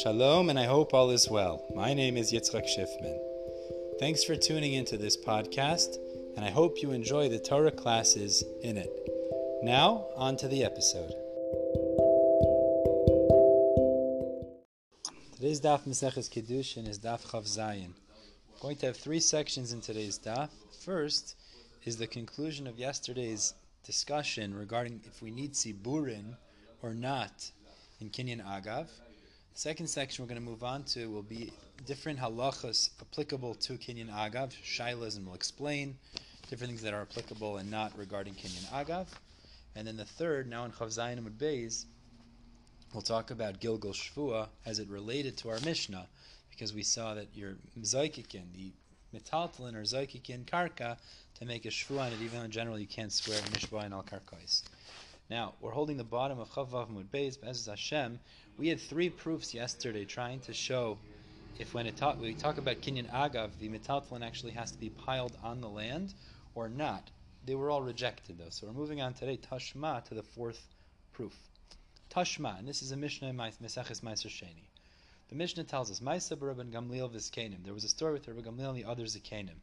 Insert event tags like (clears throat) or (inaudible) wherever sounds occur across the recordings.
Shalom, and I hope all is well. My name is Yitzchak Schiffman. Thanks for tuning into this podcast, and I hope you enjoy the Torah classes in it. Now, on to the episode. Today's Daf Maseches Kiddushin is Daf Chav Zayin. We're going to have three sections in today's Daf. First is the conclusion of yesterday's discussion regarding if we need Tziburin or not in Kinyan Agav. The second section we're going to move on to will be different halachas applicable to Kinyan Agav, Shilas, and we'll explain different things that are applicable and not regarding Kinyan Agav. And then the third, now in Chav Zayin and Beis, we'll talk about Gilgul Shvua as it related to our Mishnah, because we saw that your Zaikikin, the metaltalin or Zaikikin karka, to make a Shvua on it, even though in general you can't swear Mishvah in al karkais. Now, we're holding the bottom of Chavav Mud Beis, Be'ez Hashem. We had three proofs yesterday trying to show if when we talk about Kinyan Agav, the metaltalin actually has to be piled on the land or not. They were all rejected though. So we're moving on today, Tashma, to the fourth proof. Tashma, and this is a Mishnah in Meseches Meiser Sheni. The Mishnah tells us, Maisa Rabban Gamliel Vizkanim. There was a story with Rabban Gamliel and the other Zikanim.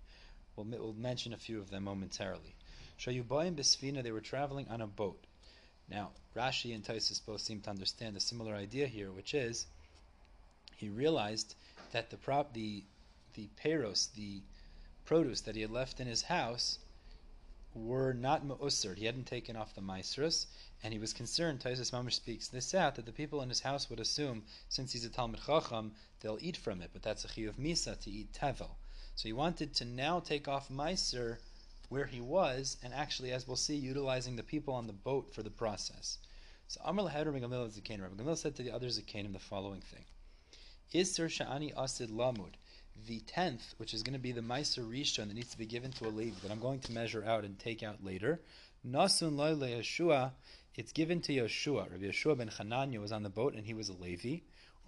We'll, we'll mention a few of them momentarily. Shayubayim Bisfina, they were traveling on a boat. Now, Rashi and Tosfos both seem to understand a similar idea here, which is he realized that the prop the the peros, the produce that he had left in his house, were not ma'usr. He hadn't taken off the maestros, and he was concerned. Tosfos Mamish speaks this out that the people in his house would assume, since he's a Talmud Chacham, they'll eat from it, but that's a chi of misa to eat tevel. So he wanted to now take off meiser where he was, and actually, as we'll see, utilizing the people on the boat for the process. So Amr Lahed Rabbi Gamliel Zakanim. Rabbi Gamliel said to the other Zakanim the following thing: Isser Sha'ani Asid Lamud. The tenth, which is going to be the Meiser Rishon that needs to be given to a Levi, that I'm going to measure out and take out later. Nasun Yeshua, it's given to Yeshua. Rabbi Yeshua ben Chananya was on the boat and he was a Levi.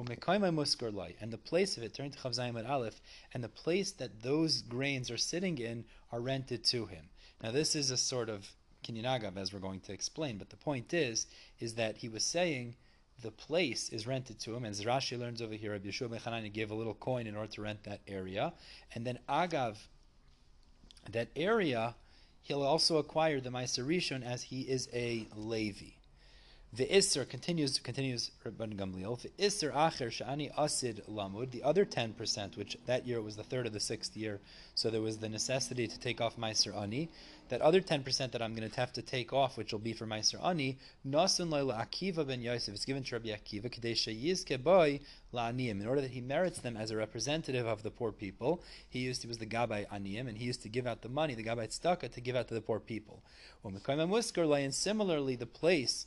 And the place of it, turning to Chavzayim Aleph, and the place that those grains are sitting in are rented to him. Now this is a sort of Kinyanagav, as we're going to explain, but the point is, is that he was saying the place is rented to him, as Rashi learns over here, Rabbi Yeshua ben Chananya gave a little coin in order to rent that area, and then Agav, that area, he'll also acquire the Meiser Rishon as he is a Levi. The Isser continues continues Rabban Gamliel. The Isser Acher Shani Asid Lamud. The other ten percent, which that year was the third of the sixth year, so there was the necessity to take off Meiser Ani. That other ten percent that I'm going to have to take off, which will be for Meiser Ani, Nasun Laila Akiva ben Yosef. It's given to Rabbi Akiva Kadesha Yizke Boy La'aniyim. In order that he merits them as a representative of the poor people, he used he was the Gabbai Aniyim, and he used to give out the money, the Gabbai Tzedakah, to give out to the poor people. And similarly, the place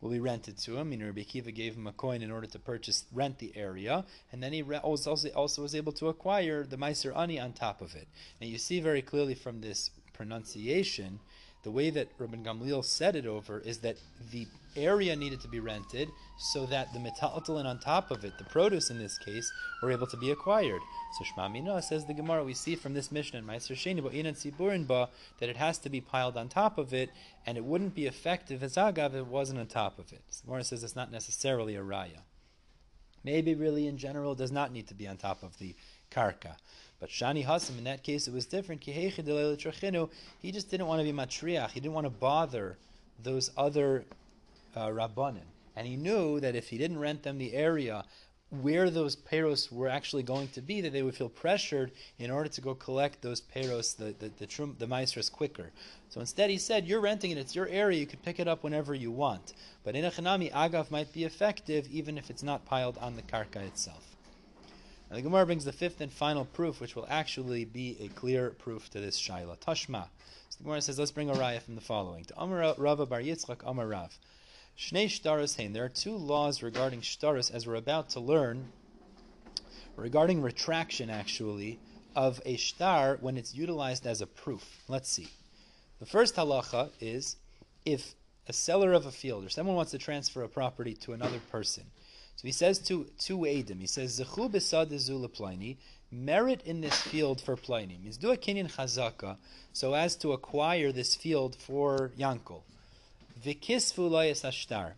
will be rented to him. Meaning Rabbi Akiva gave him a coin in order to purchase, rent the area, and then he also, also was able to acquire the Meiser Ani on top of it. And you see very clearly from this pronunciation, the way that Rabban Gamliel said it over is that the area needed to be rented so that the metaltalin on top of it, the produce in this case, were able to be acquired. So Shma Mina says the Gemara, we see from this Mishnah in Meiser Sheni Ba'inan Tziburin Ba that it has to be piled on top of it, and it wouldn't be effective as Agav if it wasn't on top of it. So Gemara says it's not necessarily a raya. Maybe really in general does not need to be on top of the karka. But Shani Hasim, in that case, it was different. He just didn't want to be matriach. He didn't want to bother those other uh, rabbanim. And he knew that if he didn't rent them the area where those peros were actually going to be, that they would feel pressured in order to go collect those peros, the the the, trum, the maestros quicker. So instead, he said, "You're renting it; it's your area. You can pick it up whenever you want." But in a chanami, agav might be effective even if it's not piled on the karka itself. Now the Gemara brings the fifth and final proof, which will actually be a clear proof to this shaila. Tashma. So the Gemara says, "Let's bring a raya from the following." To Amar Rava Bar Yitzchak Amar Rav. Shnei shtaros hein. There are two laws regarding shtaros, as we're about to learn, regarding retraction, actually, of a shtar when it's utilized as a proof. Let's see. The first halacha is if a seller of a field or someone wants to transfer a property to another person. So he says to to Adam, he says Zechu besad merit in this field for Pliny. Means do a kinyan chazaka so as to acquire this field for Yankel. Vikisfu ashtar.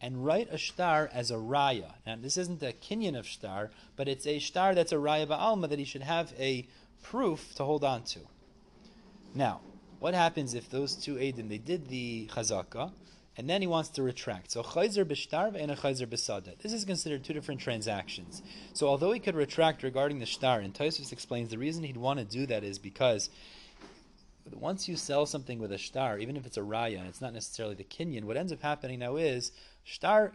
and write a star as a raya. Now, this isn't a kinyan of star, but it's a star that's a raya ba'alma that he should have a proof to hold on to. Now, what happens if those two Adim, they did the chazaka, and then he wants to retract. So chayzer b'shtar and a chayzer b'sada. This is considered two different transactions. So although he could retract regarding the shtar, and Tosfos explains the reason he'd want to do that is because once you sell something with a shtar, even if it's a raya and it's not necessarily the kinyan, what ends up happening now is shtar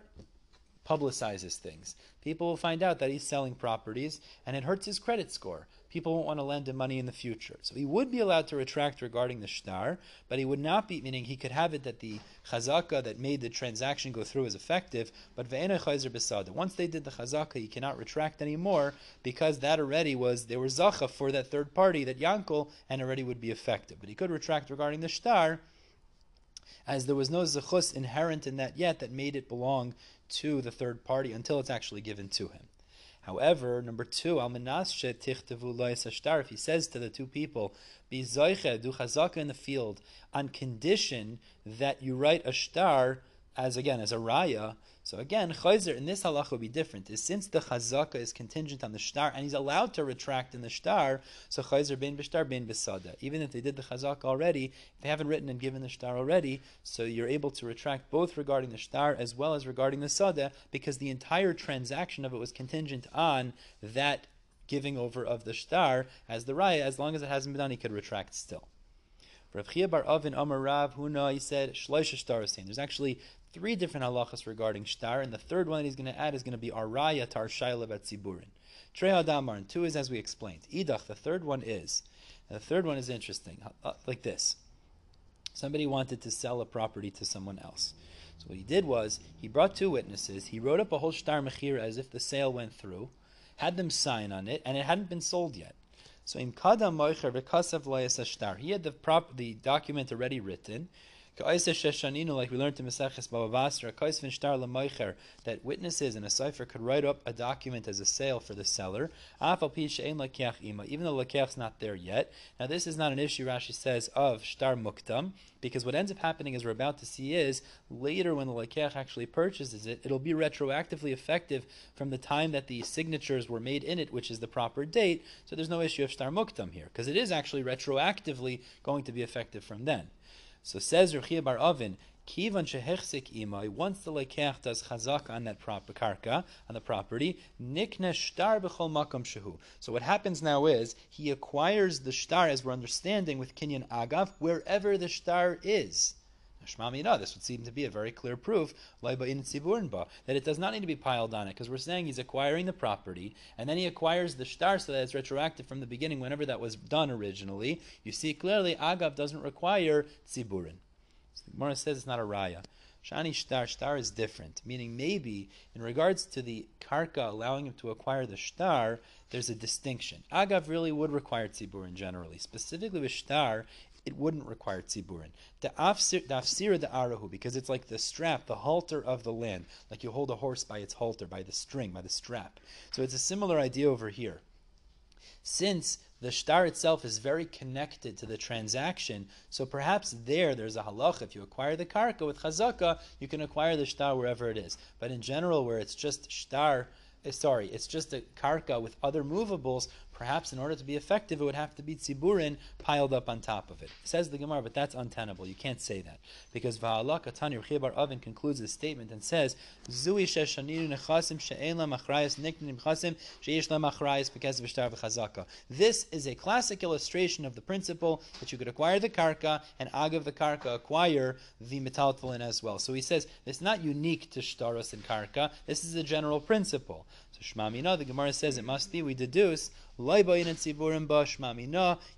publicizes things. People will find out that he's selling properties, and it hurts his credit score people won't want to lend him money in the future. So he would be allowed to retract regarding the shtar, but he would not be, meaning he could have it that the chazaka that made the transaction go through is effective, but chayzer besada. Once they did the chazaka, he cannot retract anymore because that already was, they were zacha for that third party, that yankel, and already would be effective. But he could retract regarding the shtar, as there was no zechus inherent in that yet that made it belong to the third party until it's actually given to him. However, number two, almanashe tichtevu ashtar. If he says to the two people, "Be zoiche chazaka in the field," on condition that you write a as again as a raya, so again, Chayzer in this halacha will be different. Is since the chazaka is contingent on the shtar and he's allowed to retract in the shtar, so Chayzer bin b'shtar bin b'sada. Even if they did the chazaka already, if they haven't written and given the shtar already, so you're able to retract both regarding the shtar as well as regarding the sada because the entire transaction of it was contingent on that giving over of the shtar as the raya. As long as it hasn't been done, he could retract still. Rav Chia bar Avin Amar Rav Huna, he said, Shloisha There's actually three different halachas regarding shtar, and the third one that he's going to add is going to be araya tar shaila betziburin. Adamar, and two is as we explained. Idach, the third one is, the third one is interesting, uh, like this. Somebody wanted to sell a property to someone else. So what he did was, he brought two witnesses, he wrote up a whole shtar mechira as if the sale went through, had them sign on it, and it hadn't been sold yet. So in kadam moicher v'kasav shtar. He had the prop, the document already written, like we learned in Maseches Baba Basra, that witnesses in a cipher could write up a document as a sale for the seller, even though Lakeach's not there yet. Now, this is not an issue, Rashi says, of Shtar Muktam, because what ends up happening, as we're about to see, is later when the Lakeach actually purchases it, it'll be retroactively effective from the time that the signatures were made in it, which is the proper date. So there's no issue of Shtar Muktam here, because it is actually retroactively going to be effective from then. So says Ruchia Bar Avin, Kivan shehechsik imai, once the lekech does chazak on that proper karka, on the property, nikne shtar makam shehu. So what happens now is, he acquires the shtar, as we're understanding with Kinyan Agav, wherever the shtar is. Shmamina, this would seem to be a very clear proof that it does not need to be piled on it, because we're saying he's acquiring the property, and then he acquires the shtar so that it's retroactive from the beginning, whenever that was done originally. You see clearly, Agav doesn't require tziburin. So says it's not a raya. Shani shtar, shtar is different, meaning maybe in regards to the karka allowing him to acquire the shtar, there's a distinction. Agav really would require tziburin generally. Specifically with shtar, it wouldn't require tziburin. The afsira the arahu, because it's like the strap, the halter of the land, like you hold a horse by its halter, by the string, by the strap. So it's a similar idea over here. Since the shtar itself is very connected to the transaction, so perhaps there there's a halach. If you acquire the karka with chazaka, you can acquire the shtar wherever it is. But in general, where it's just shtar, eh, sorry, it's just a karka with other movables, Perhaps in order to be effective, it would have to be tziburin piled up on top of it. Says the Gemara, but that's untenable. You can't say that. Because Va'alak Atani Bar Avin concludes the statement and says, Zui la because v'chazaka. This is a classic illustration of the principle that you could acquire the karka and agav the karka acquire the metaltalin as well. So he says, it's not unique to shtaros and karka. This is a general principle. Shmamina, the Gemara says it must be, we deduce, you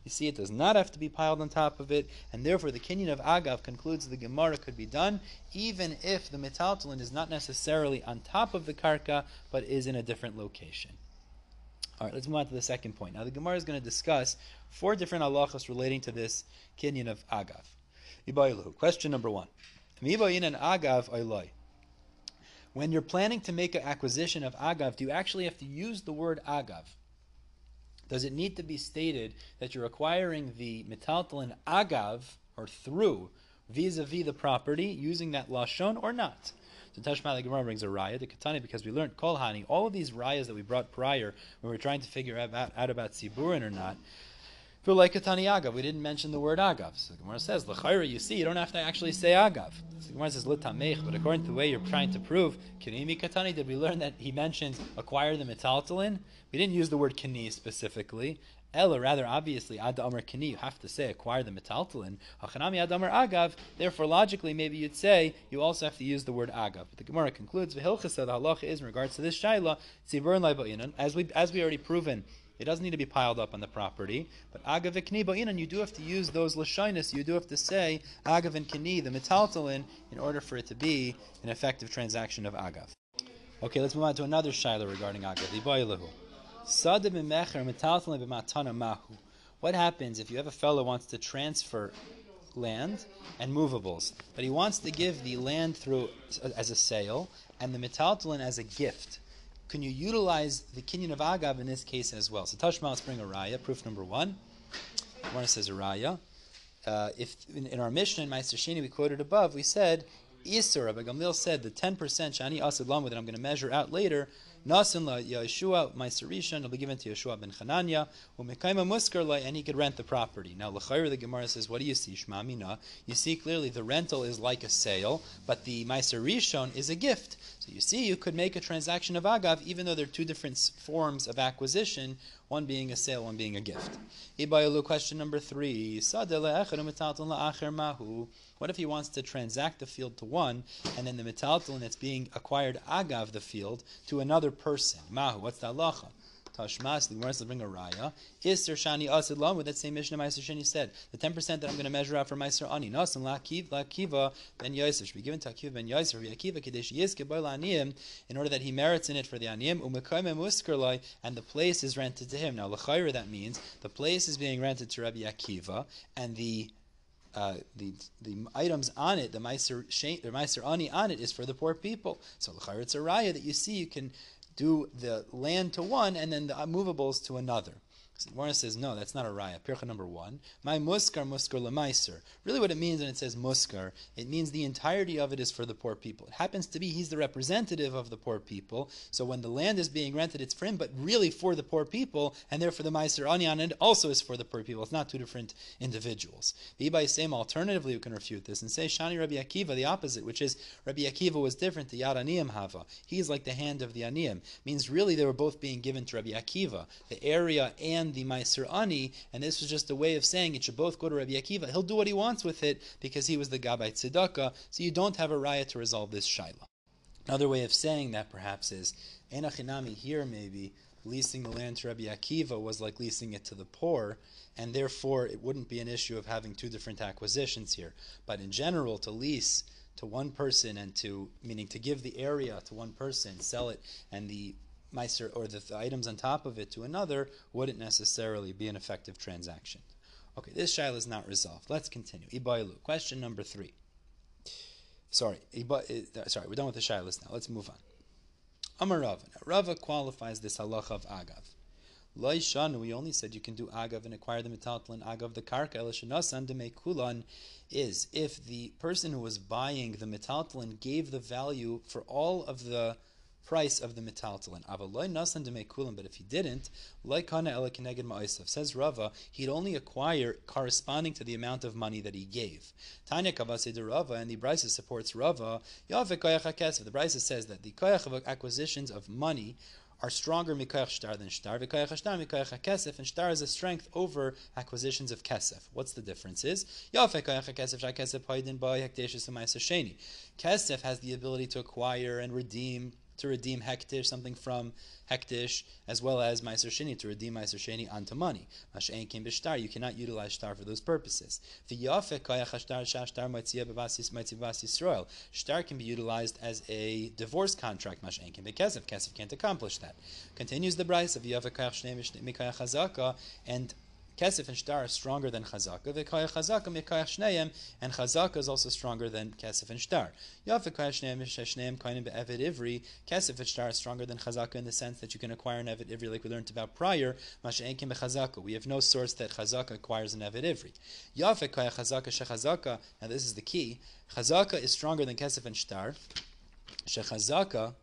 see, it does not have to be piled on top of it, and therefore the kinyan of Agav concludes the Gemara could be done, even if the metaltalin is not necessarily on top of the karka, but is in a different location. All right, let's move on to the second point. Now, the Gemara is going to discuss four different halachas relating to this kinyan of Agav. Question number one. Agav When you're planning to make an acquisition of Agav, do you actually have to use the word Agav? does it need to be stated that you're acquiring the metaltalin agav or through vis-a-vis the property using that lashon or not? So Tashma the Gemara brings a raya, the Katani, because we learned Kol Hani, all of these rayas that we brought prior when we were trying to figure out, out about Tziburin or not, like Katani Agav. We didn't mention the word Agav. So the Gemara says, L'chayra, you see, you don't have to actually say Agav. So the Gemara says, L'tamech, but according to the way you're trying to prove, Kinimi Katani, did we learn that he mentions acquire the metaltalin? We didn't use the word Kini specifically. Ella, rather obviously, ad amar kini, you have to say acquire the metaltalin. Hachanami ad agav. Therefore, logically, maybe you'd say you also have to use the word agav. But the Gemara concludes, v'hilchasa, the halacha is in regards to this shaila, tzibur as we as we already proven. It doesn't need to be piled up on the property, but agav and you do have to use those lashinus. You do have to say agav and kini, the metaltalin, in order for it to be an effective transaction of agav. Okay, let's move on to another shaila regarding agav. What happens if you have a fellow wants to transfer land and movables, but he wants to give the land through as a sale and the metaltalin as a gift? Can you utilize the kinyan of agav in this case as well? So Tashma, let's bring a raya. Proof number one. One says a raya. Uh, if in, in, our mission in Meister Sheni we quoted above, we said Isur, Rabbi said the 10% Shani Asad Lam that I'm going to measure out later Nasin la Yeshua Meiserishan will be given to Yeshua ben Chananya, Umekaima Muskar la, and he could rent the property. Now L'chayr the Gemara says, what do you see, Shma Mina? You see clearly the rental is like a sale, but the Meiserishon is a gift. So you see, you could make a transaction of agav, even though they're two different forms of acquisition, one being a sale, one being a gift. Ibayalu question number three. What if he wants to transact the field to one, and then the metaltalin that's being acquired agav the field to another person? Mahu, what's the halacha? Tashmas, the Gemara bring a raya. Isser shani asid with that same Mishnah Meiser Sheni said the ten percent that I'm going to measure out for Meiser ani nasan lakiv lakiva ben Yosef should be given to Akiva ben Yosef Akiva kadesh yiske boy aniyim in order that he merits in it for the aniyim umekayim muskerlai and the place is rented to him. Now lachayra that means the place is being rented to Rabbi Akiva and the uh, the the items on it, the Meiser the Ani on it is for the poor people. So it's a raya that you see you can do the land to one and then the movables to another. Gemara says, no, that's not a raya. Pircha number one. My muskar muskar lemaiser. Really what it means when it says muskar, it means the entirety of it is for the poor people. It happens to be he's the representative of the poor people. So when the land is being rented, it's for him, but really for the poor people, and therefore the meiser anyan and also is for the poor people. It's not two different individuals. The same alternatively, we can refute this and say Shani Rabbi Akiva, the opposite, which is Rabbi Akiva was different, the Yad Aniyim Hava. He is like the hand of the Aniyim. Means really they were both being given to Rabbi Akiva. The area and the Meiser Ani, and this was just a way of saying it should both go to Rabbi Akiva. He'll do what he wants with it because he was the Gabbai Tzedakah, so you don't have a riot to resolve this Shaila. Another way of saying that perhaps is Enachinami here maybe leasing the land to Rabbi Akiva was like leasing it to the poor, and therefore it wouldn't be an issue of having two different acquisitions here. But in general, to lease to one person and to meaning to give the area to one person, sell it, and the meiser or the, the, items on top of it to another wouldn't necessarily be an effective transaction. Okay, this shaila is not resolved. Let's continue. Ibailu. Question number three. Sorry, uh, sorry, we're done with the shailas now. Let's move on. Amar Rava. Now, Rava qualifies this halacha of agav. Loishan, we only said you can do agav and acquire the metaltalin agav the karka elishanasan kulan is if the person who was buying the metaltalin gave the value for all of the price of the metaltalin. Avaloi nasan demekulim, but if he didn't, like kana ela ma'osav, says Rava, he'd only acquire corresponding to the amount of money that he gave. Tanya kavase de Rava, and the Brisa supports Rava, yavek koyach The Brisa says that the koyach of acquisitions of money are stronger mikoyach shtar than shtar. V'koyach shtar mikoyach and shtar is a strength over acquisitions of kesef. What's the difference? Is. Kesef has the ability to acquire and redeem to redeem hekdesh, something from hekdesh, as well as meiser sheni to redeem meiser sheni onto money. Mashen kim b'shtar, you cannot utilize shtar for those purposes. Shtar can be utilized as a divorce contract. Mashen kim b'kesef, kesef can't accomplish that. Continues the Brisa of yafek koyach and Kesef and Shtar are stronger than Chazaka. V'kaya Chazaka mikaya Shneim, and Chazaka is also stronger than Kesef and Shtar. Yav v'kaya Shneim Shneim kainim be'evid ivri. Kesef and Shtar is stronger than Chazaka in the sense that you can acquire an evid ivri like we learned about prior. Masha'enkim be'Chazaka. We have no source that Chazaka acquires an evid ivri. Yav v'kaya Chazaka shechazaka. Now this is the key. Chazaka is stronger than Kesef and Shtar Shechazaka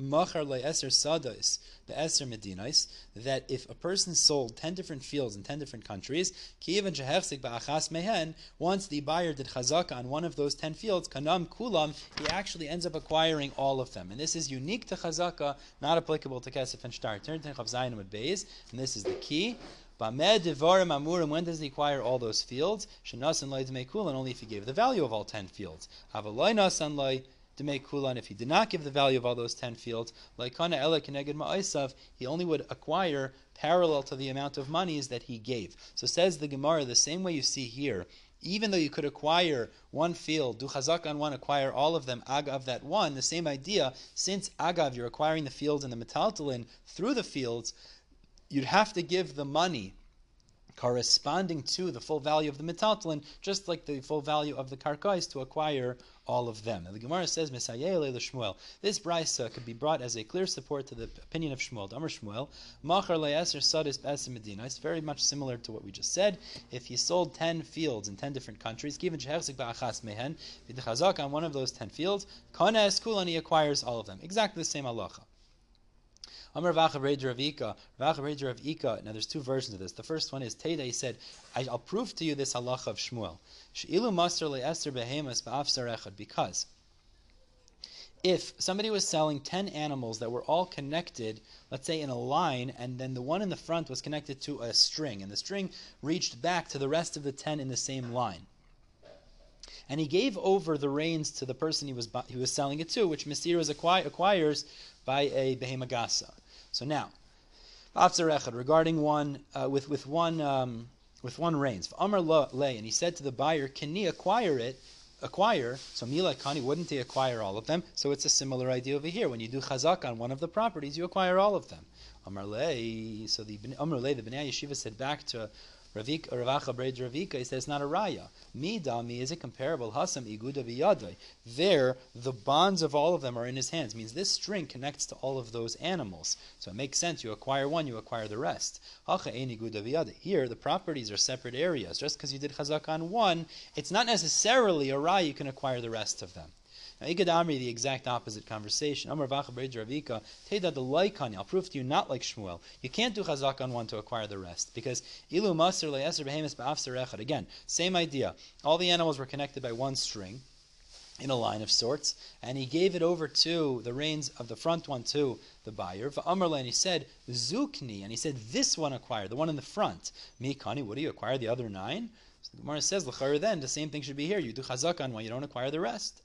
machar le'eser sadais be'eser medinais, that if a person sold ten different fields in ten different countries, kivan shehechzik ba'achas mehen, once the buyer did chazaka on one of those ten fields, kanam kulam, he actually ends up acquiring all of them. And this is unique to chazaka, not applicable to kesef and shtar. Turn to Chav with Beis, and this is the key. Bamed Devarim Amurim, when does he acquire all those fields? Shanasan Loi Kulan, only if he gave the value of all ten fields. Avaloi Nasan Make kulan. If he did not give the value of all those ten fields, like kana ela keneged ma'aisav, he only would acquire parallel to the amount of monies that he gave. So says the Gemara, the same way you see here, even though you could acquire one field, do chazak on one, acquire all of them, agav that one, the same idea, since agav, you're acquiring the fields and the metaltalin through the fields, you'd have to give the money corresponding to the full value of the metaltalin, just like the full value of the karkais to acquire all of them. And the Gemara says, Shmuel. This brisa could be brought as a clear support to the opinion of Shmuel. Damar Shmuel, Machar le'eser sadis besim medina. It's very much similar to what we just said. If he sold ten fields in ten different countries, given shehechzik ba'achas mehen, on one of those ten fields, kana eskulan, he acquires all of them. Exactly the same halacha. Amar Vacha Ravika, Vacha Ravika. Now there's two versions of this. The first one is Teda. He said, "I'll prove to you this halacha of Shmuel. Sheilu master le'eser behemas ba'afsar echad." Because if somebody was selling 10 animals that were all connected, let's say in a line, and then the one in the front was connected to a string, and the string reached back to the rest of the 10 in the same line. And he gave over the reins to the person he was he was selling it to, which Mesiras acquires by a behemagasa. So now, regarding one uh, with with one um, with one reins. Amar lay, and he said to the buyer, "Can he acquire it?" Acquire. So mila kani wouldn't he acquire all of them? So it's a similar idea over here. When you do chazak on one of the properties, you acquire all of them. Amar lay. So the Amar lay, the Bnei Yeshiva said back to Ravik, uh, Ravacha Breid Ravika, he says not a raya. Mi dami is it comparable? Hasam iguda v'yadai. There, the bonds of all of them are in his hands. Means this string connects to all of those animals. So it makes sense. You acquire one, you acquire the rest. Hacha. Here, the properties are separate areas. Just because you did chazak on one, it's not necessarily a raya. You can acquire the rest of them. Now, Amri, the exact opposite conversation. Amar Vacha Ravika, Teda the Laikani. I'll prove to you not like Shmuel. You can't do Chazak on one to acquire the rest. Because Ilu Maser Le'eser Behemis Ba'afser. Again, same idea. All the animals were connected by one string in a line of sorts, and he gave it over to the reins of the front one to the buyer. And he said, Zukni, and he said, this one acquired, the one in the front. Mikani, what do you acquire? The other nine? So the Gemara says, then, the same thing should be here. You do chazak on one, you don't acquire the rest.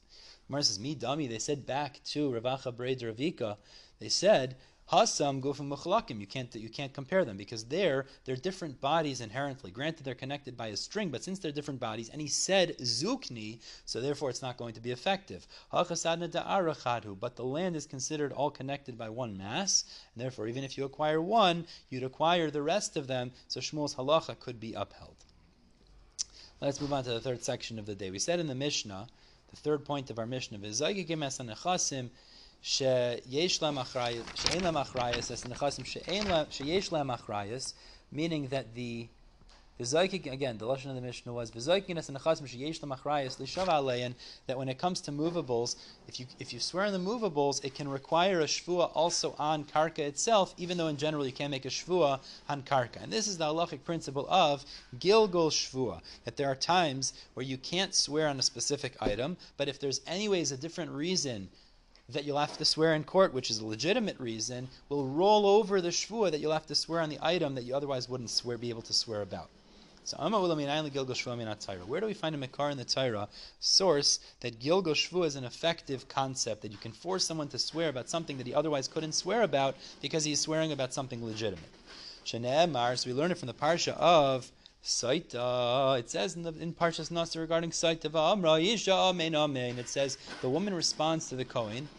Gemara says, "Me dummy." They said back to Ravacha Breid Ravika. They said, "Hasam gufim muchlakim." You can't you can't compare them because they're they're different bodies inherently. Granted, they're connected by a string, but since they're different bodies, and he said zukni, so therefore it's not going to be effective. But the land is considered all connected by one mass, and therefore even if you acquire one, you'd acquire the rest of them. So Shmuel's halacha could be upheld. Let's move on to the third section of the day. We said in the Mishnah the third point of our mission is Zaygikim es nechasim sheyesh lem achrayas, she'en lem achrayas, es nechasim sheyesh lem achrayas, meaning that the again, the lesson of the Mishnah was that when it comes to movables, if you if you swear on the movables, it can require a shvua also on karka itself, even though in general you can't make a shvua on karka. And this is the halachic principle of gilgul shvua, that there are times where you can't swear on a specific item, but if there's anyways a different reason that you'll have to swear in court, which is a legitimate reason, will roll over the shvua that you'll have to swear on the item that you otherwise wouldn't swear be able to swear about. So Where do we find a Makar in the Torah source that Gilgul Shvu is an effective concept that you can force someone to swear about something that he otherwise couldn't swear about because he's swearing about something legitimate? Shene'emar, so we learn it from the parsha of Saita. It says in the in Parshas Nasa regarding Saita Amra Yisha Amen Amen. It says the woman responds to the Kohen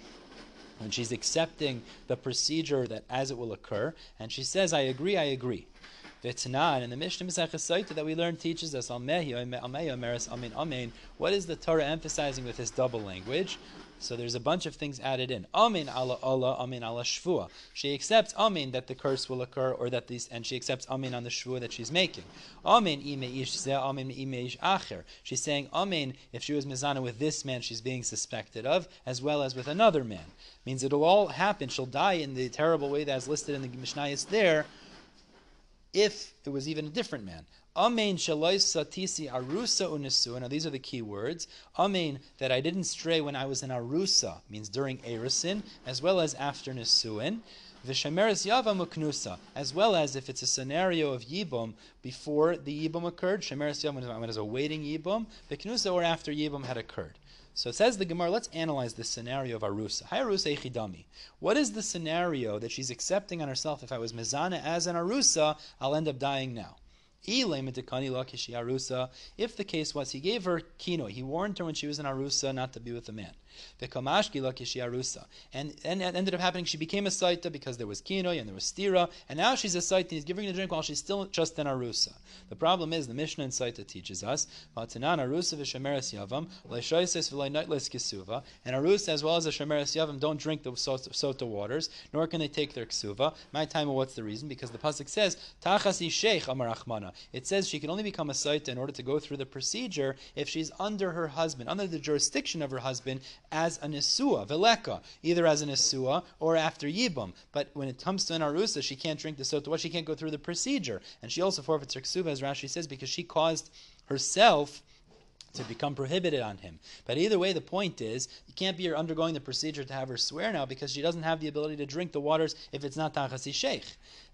when she's accepting the procedure that as it will occur, and she says, "I agree, I agree." And the Mishnah Masechah that we learned teaches us, Amen, Amen. What is the Torah emphasizing with this double language? So there's a bunch of things added in. Amin ala Allah, amin ala shvua. She accepts amin that the curse will occur, or that these, and she accepts amin on the shvua that she's making. Amin ime ish ze, amin ime ish acher. She's saying amin if she was mizana with this man she's being suspected of, as well as with another man. Means it'll all happen. She'll die in the terrible way that's listed in the Mishnayos there if it was even a different man. Amen shalois satisi arusa unesu. Now these are the key words. Amen that I didn't stray when I was in arusa means during erusin as well as after nesuin. Vishameres yavam uknusa, as well as if it's a scenario of yibum before the yibum occurred. Shemeres yavam is a waiting yibum. Viknusa or after yibum had occurred. So says the Gemara, let's analyze this scenario of Arusa. Hi Arusa Echidami. What is the scenario that she's accepting on herself? If I was Mizana as an Arusa, I'll end up dying now. If the case was he gave her kino, he warned her when she was in Arusa not to be with a man. And and it ended up happening she became a saita because there was kino and there was stira, and now she's a saita and he's giving her the drink while she's still just in arusa. The problem is the Mishnah in Saita teaches us and arusa as well as the shemeres yavam don't drink the sota waters, nor can they take their ksuva. My time, what's the reason? Because the pasuk says tachasi sheikh. It says she can only become a saita in order to go through the procedure if she's under her husband, under the jurisdiction of her husband, as a nesua, veleka, either as a nesua or after yibum. But when it comes to an arusa, she can't drink the sota. She can't go through the procedure, and she also forfeits her ksuva, as Rashi says, because she caused herself to become prohibited on him. But either way, the point is, can't be undergoing the procedure to have her swear now because she doesn't have the ability to drink the waters if it's not Tachasi Sheikh.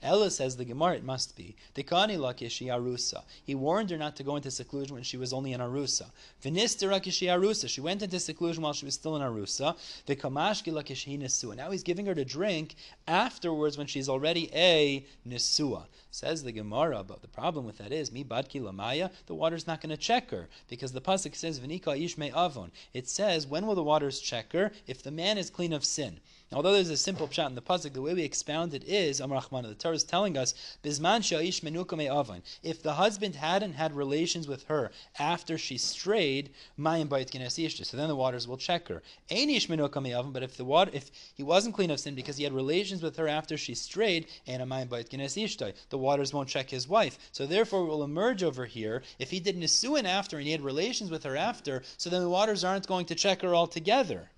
Ella says the Gemara, it must be. Dekani lakishi arusa. He warned her not to go into seclusion when she was only in arusa. Vinistera kishi arusa. She went into seclusion while she was still in arusa. Vikamashki lakishi nisua. Now he's giving her to drink afterwards when she's already a nisua. Says the Gemara, but the problem with that is, mi badki lamaya, the water's not going to check her because the pasuk says v'nika ishme avon. It says when will the waters check her if the man is clean of sin. Although there's a simple pshat in the pasuk, the way we expound it is, Amar the Torah is telling us, Bisman sha'ish. If the husband hadn't had relations with her after she strayed, mayim bayit So then the waters will check her. Einish avon. But if the water, if he wasn't clean of sin because he had relations with her after she strayed, and mayim bayit the waters won't check his wife. So therefore, it will emerge over here. If he did nisuin after and he had relations with her after, so then the waters aren't going to check her altogether.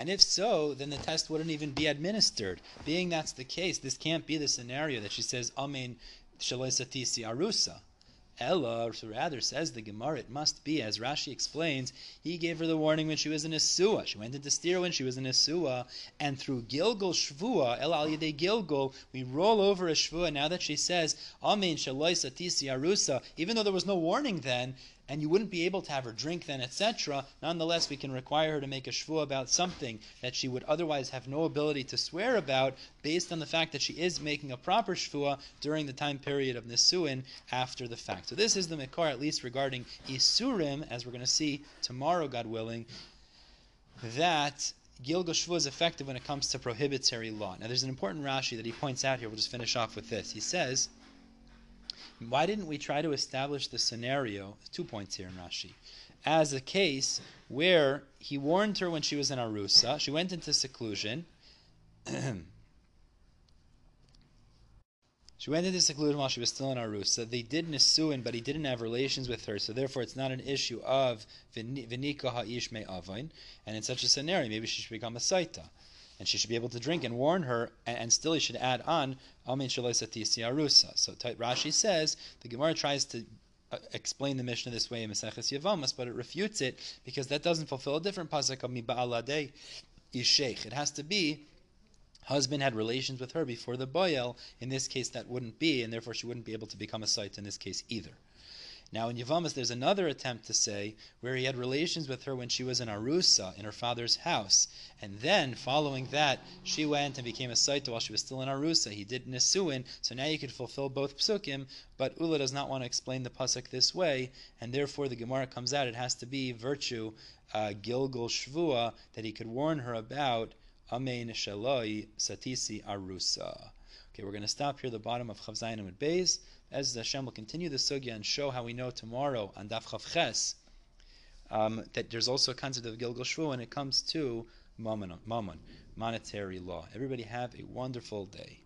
And if so, then the test wouldn't even be administered. Being that's the case, this can't be the scenario that she says, Amen, Shaloisatisi Arusa. Ella, rather, says the Gemara, it must be, as Rashi explains, he gave her the warning when she was in Isua. She went into steer when she was in Isua, and through Gilgul Shvua, El Al Yedei Gilgul, we roll over a Shvua now that she says, Amen Shaloisatisi Arusa, even though there was no warning then, and you wouldn't be able to have her drink then, etc. Nonetheless, we can require her to make a shvu about something that she would otherwise have no ability to swear about, based on the fact that she is making a proper shvua during the time period of nisuin after the fact. So this is the mikar, at least regarding isurim, as we're going to see tomorrow, God willing, that Gilgul Shvu is effective when it comes to prohibitory law. Now, there's an important Rashi that he points out here. We'll just finish off with this. He says. Why didn't we try to establish the scenario, two points here in Rashi, as a case where he warned her when she was in Arusa, she went into seclusion. (clears throat) She went into seclusion while she was still in Arusa. They did Nisuin, but he didn't have relations with her, so therefore it's not an issue of Vinika Ha'ish Me Avain. And in such a scenario, maybe she should become a Saita and she should be able to drink and warn her, and, and still he should add on. So Rashi says the Gemara tries to uh, explain the Mishnah this way in Maseches Yavamas, but it refutes it because that doesn't fulfill a different pasuk of Miba'aladei Isheich. It has to be husband had relations with her before the boyel. In this case, that wouldn't be, and therefore she wouldn't be able to become a site in this case either. Now in Yavamas, there's another attempt to say where he had relations with her when she was in Arusa, in her father's house. And then, following that, she went and became a Saita while she was still in Arusa. He did Nisuin, so now you could fulfill both psukim, but Ulla does not want to explain the pasuk this way, and therefore the Gemara comes out, it has to be virtue, uh, Gilgul Shvua, that he could warn her about Amein Shaloi Satisi Arusa. Okay, we're going to stop here, at the bottom of Chav Zayin and Beis. As Hashem will continue the sugya and show how we know tomorrow on Daf Chav Ches um, that there's also a concept of Gilgul Shvu when it comes to Mammon, monetary law. Everybody have a wonderful day.